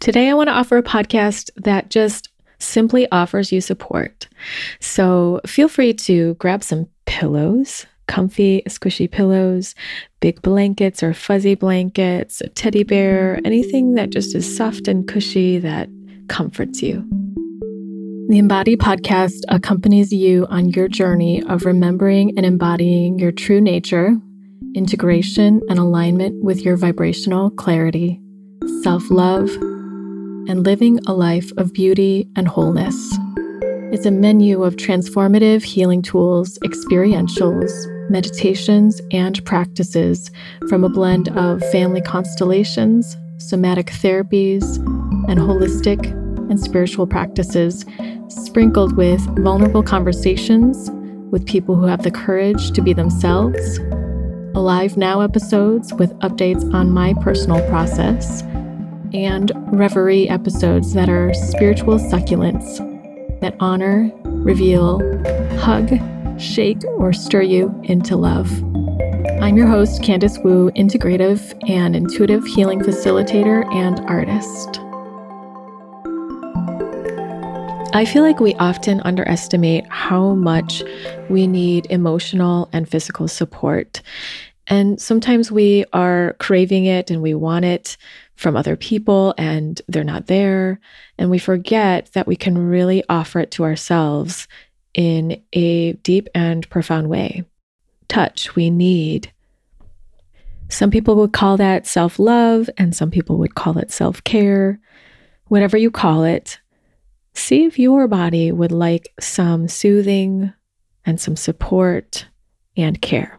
Today, I want to offer a podcast that just simply offers you support. So feel free to grab some pillows, comfy, squishy pillows, big blankets or fuzzy blankets, a teddy bear, anything that just is soft and cushy that comforts you. The Embody podcast accompanies you on your journey of remembering and embodying your true nature, integration, and alignment with your vibrational clarity, self love, and living a life of beauty and wholeness. It's a menu of transformative healing tools, experientials, meditations, and practices from a blend of family constellations, somatic therapies, and holistic and spiritual practices, sprinkled with vulnerable conversations with people who have the courage to be themselves, Alive Now episodes with updates on my personal process and reverie episodes that are spiritual succulents that honor, reveal, hug, shake, or stir you into love. I'm your host, Candice Wu, integrative and intuitive healing facilitator and artist. I feel like we often underestimate how much we need emotional and physical support. And sometimes we are craving it and we want it, from other people and they're not there. And we forget that we can really offer it to ourselves in a deep and profound way. Touch, we need. Some people would call that self love, and some people would call it self care. Whatever you call it, see if your body would like some soothing and some support and care.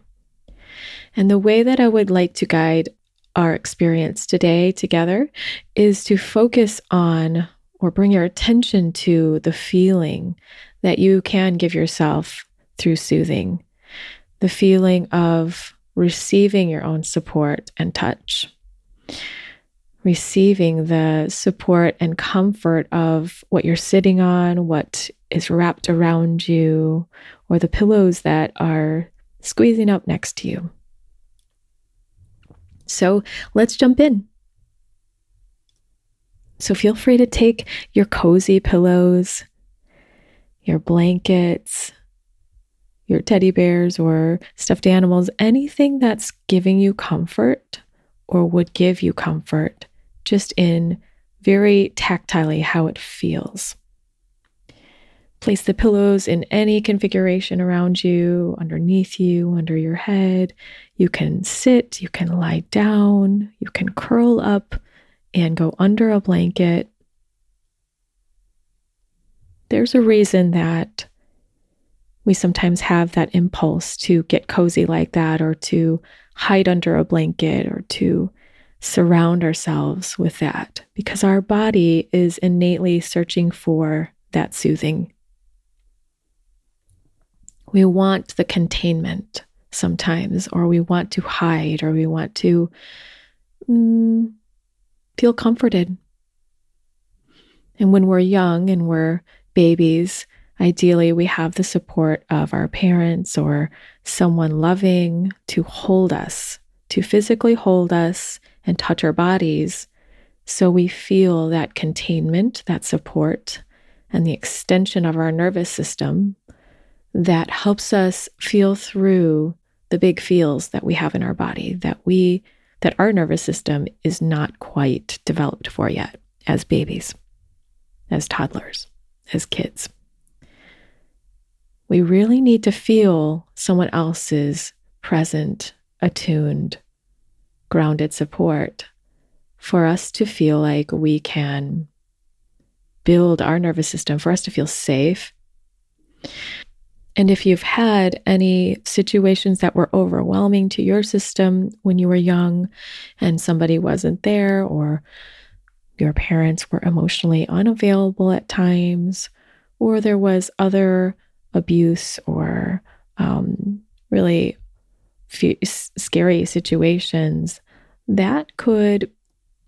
And the way that I would like to guide our experience today together is to focus on or bring your attention to the feeling that you can give yourself through soothing, the feeling of receiving your own support and touch, receiving the support and comfort of what you're sitting on, what is wrapped around you, or the pillows that are squeezing up next to you. So let's jump in. So feel free to take your cozy pillows, your blankets, your teddy bears or stuffed animals, anything that's giving you comfort or would give you comfort, just in very tactilely how it feels. Place the pillows in any configuration around you, underneath you, under your head. You can sit, you can lie down, you can curl up and go under a blanket. There's a reason that we sometimes have that impulse to get cozy like that or to hide under a blanket or to surround ourselves with that because our body is innately searching for that soothing we want the containment sometimes, or we want to hide, or we want to mm, feel comforted. And when we're young and we're babies, ideally we have the support of our parents or someone loving to hold us, to physically hold us and touch our bodies. So we feel that containment, that support, and the extension of our nervous system that helps us feel through the big feels that we have in our body that we that our nervous system is not quite developed for yet as babies, as toddlers, as kids. We really need to feel someone else's present, attuned, grounded support for us to feel like we can build our nervous system, for us to feel safe. And if you've had any situations that were overwhelming to your system when you were young and somebody wasn't there, or your parents were emotionally unavailable at times, or there was other abuse or um, really f- scary situations, that could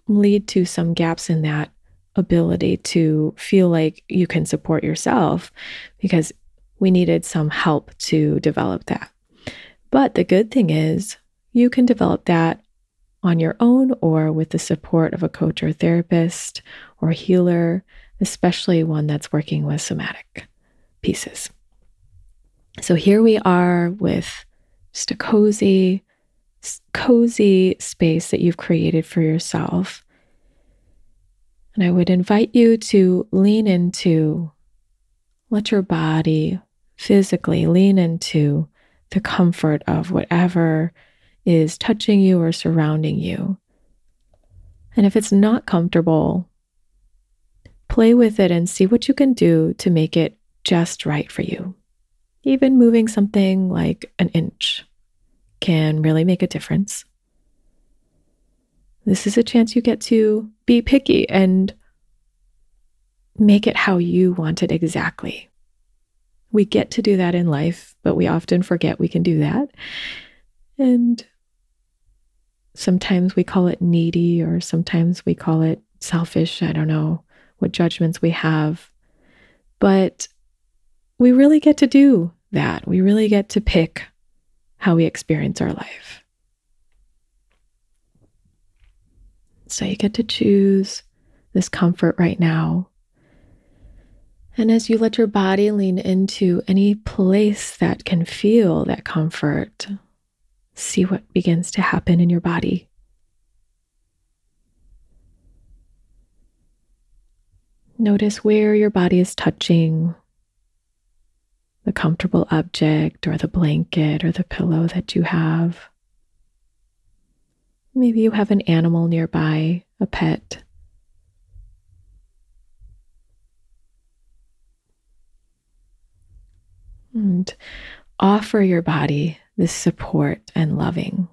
lead to some gaps in that ability to feel like you can support yourself because we needed some help to develop that. But the good thing is, you can develop that on your own or with the support of a coach or therapist or healer, especially one that's working with somatic pieces. So here we are with just a cozy, cozy space that you've created for yourself. And I would invite you to lean into, let your body physically lean into the comfort of whatever is touching you or surrounding you. And if it's not comfortable, play with it and see what you can do to make it just right for you. Even moving something like an inch can really make a difference. This is a chance you get to be picky and make it how you want it exactly. We get to do that in life, but we often forget we can do that. And sometimes we call it needy, or sometimes we call it selfish. I don't know what judgments we have. But we really get to do that. We really get to pick how we experience our life. So you get to choose this comfort right now and as you let your body lean into any place that can feel that comfort, see what begins to happen in your body. Notice where your body is touching the comfortable object or the blanket or the pillow that you have. Maybe you have an animal nearby, a pet. And offer your body this support and loving.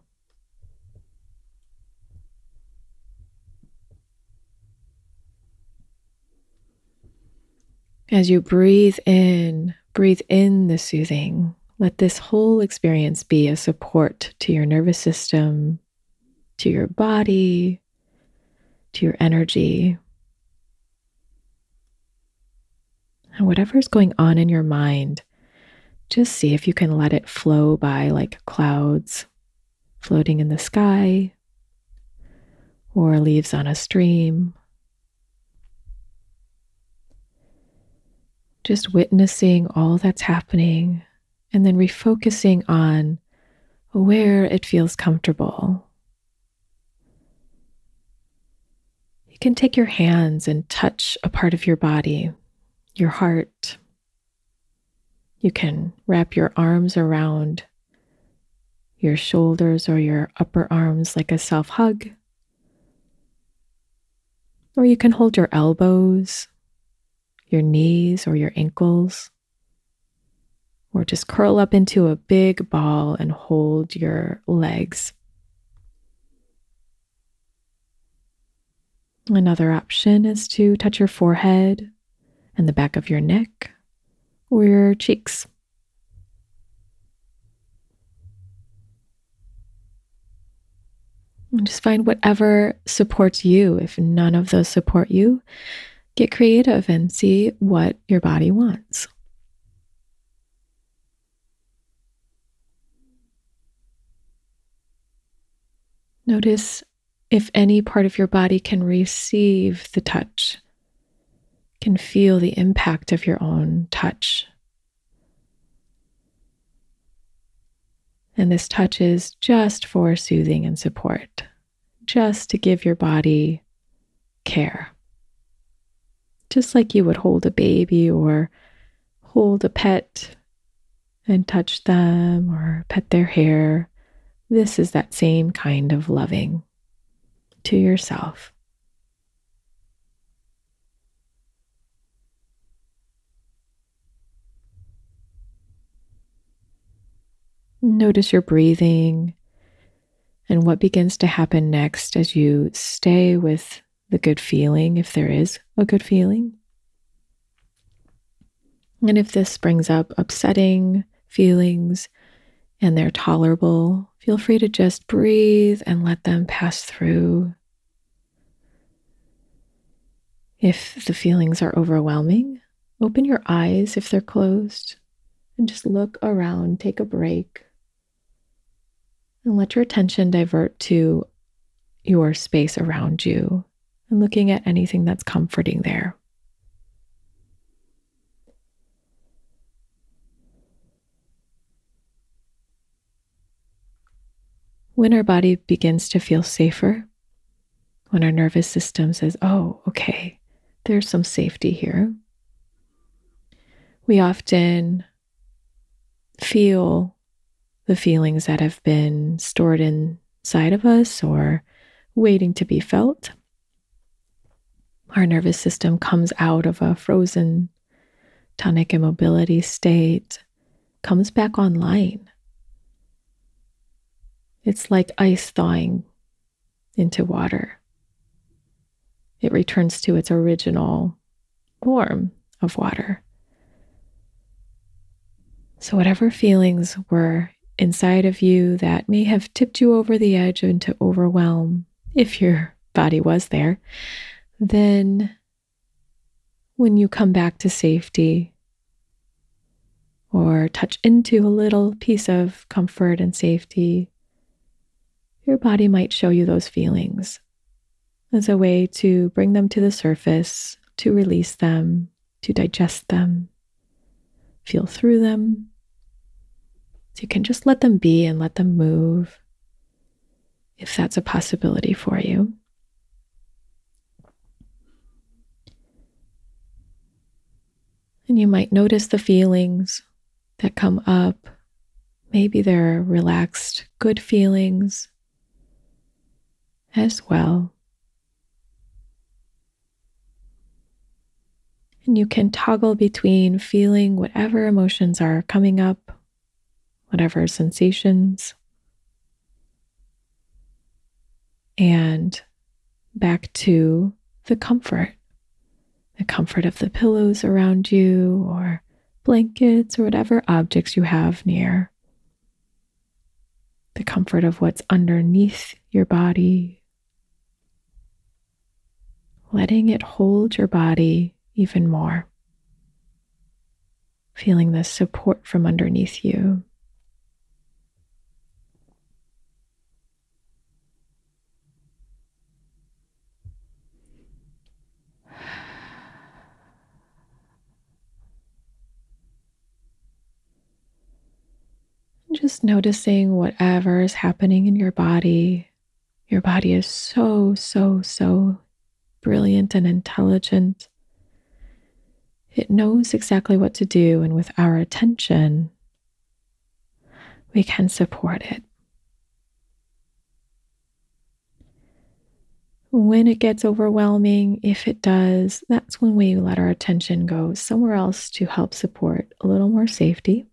As you breathe in, breathe in the soothing. Let this whole experience be a support to your nervous system, to your body, to your energy. And whatever's going on in your mind, just see if you can let it flow by like clouds floating in the sky or leaves on a stream. Just witnessing all that's happening and then refocusing on where it feels comfortable. You can take your hands and touch a part of your body, your heart, you can wrap your arms around your shoulders or your upper arms like a self hug. Or you can hold your elbows, your knees, or your ankles. Or just curl up into a big ball and hold your legs. Another option is to touch your forehead and the back of your neck or your cheeks. And just find whatever supports you. If none of those support you, get creative and see what your body wants. Notice if any part of your body can receive the touch can feel the impact of your own touch. And this touch is just for soothing and support, just to give your body care. Just like you would hold a baby or hold a pet and touch them or pet their hair. This is that same kind of loving to yourself. Notice your breathing and what begins to happen next as you stay with the good feeling, if there is a good feeling. And if this brings up upsetting feelings and they're tolerable, feel free to just breathe and let them pass through. If the feelings are overwhelming, open your eyes if they're closed and just look around, take a break and let your attention divert to your space around you and looking at anything that's comforting there. When our body begins to feel safer, when our nervous system says, oh, okay, there's some safety here, we often feel the feelings that have been stored inside of us or waiting to be felt. Our nervous system comes out of a frozen tonic immobility state, comes back online. It's like ice thawing into water. It returns to its original form of water. So, whatever feelings were inside of you that may have tipped you over the edge into overwhelm, if your body was there, then when you come back to safety or touch into a little piece of comfort and safety, your body might show you those feelings as a way to bring them to the surface, to release them, to digest them, feel through them, you can just let them be and let them move if that's a possibility for you. And you might notice the feelings that come up. Maybe they're relaxed, good feelings as well. And you can toggle between feeling whatever emotions are coming up whatever sensations, and back to the comfort the comfort of the pillows around you, or blankets, or whatever objects you have near, the comfort of what's underneath your body. Letting it hold your body even more. Feeling the support from underneath you. Just noticing whatever is happening in your body. Your body is so, so, so brilliant and intelligent. It knows exactly what to do, and with our attention, we can support it. When it gets overwhelming, if it does, that's when we let our attention go somewhere else to help support a little more safety.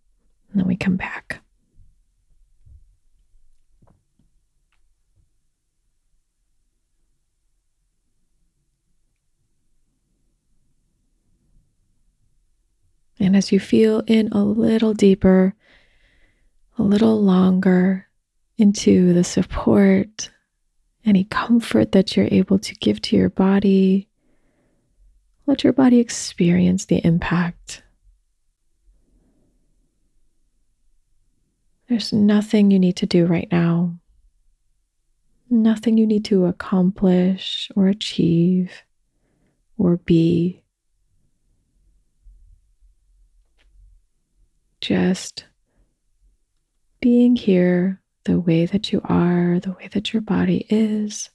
And then we come back. And as you feel in a little deeper, a little longer into the support, any comfort that you're able to give to your body, let your body experience the impact. There's nothing you need to do right now, nothing you need to accomplish or achieve or be. Just being here the way that you are, the way that your body is,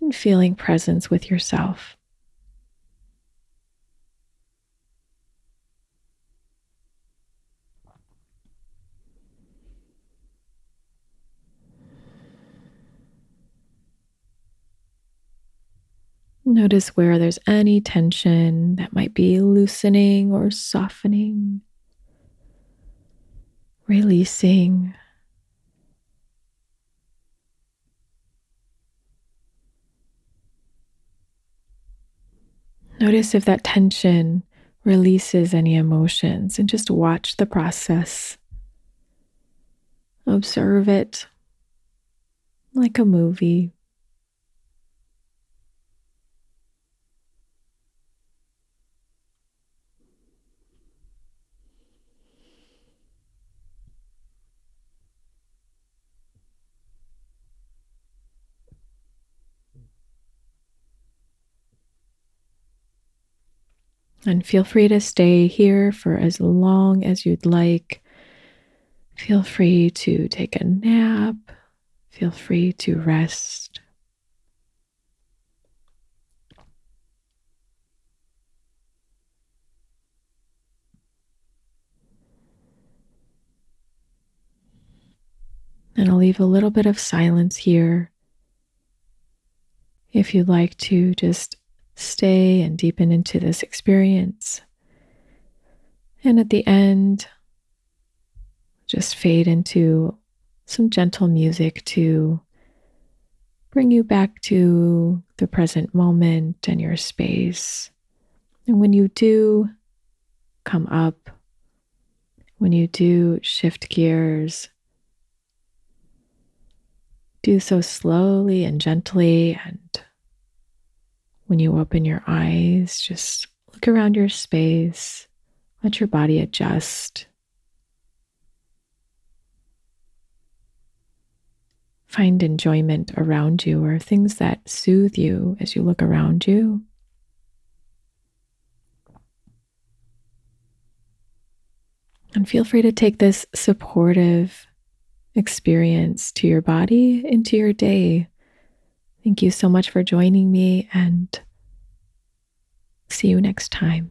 and feeling presence with yourself. Notice where there's any tension that might be loosening or softening, releasing. Notice if that tension releases any emotions and just watch the process. Observe it like a movie. And feel free to stay here for as long as you'd like. Feel free to take a nap. Feel free to rest. And I'll leave a little bit of silence here. If you'd like to just stay and deepen into this experience. And at the end, just fade into some gentle music to bring you back to the present moment and your space. And when you do come up, when you do shift gears, do so slowly and gently. And when you open your eyes, just look around your space, let your body adjust. Find enjoyment around you or things that soothe you as you look around you. And feel free to take this supportive experience to your body into your day. Thank you so much for joining me and see you next time.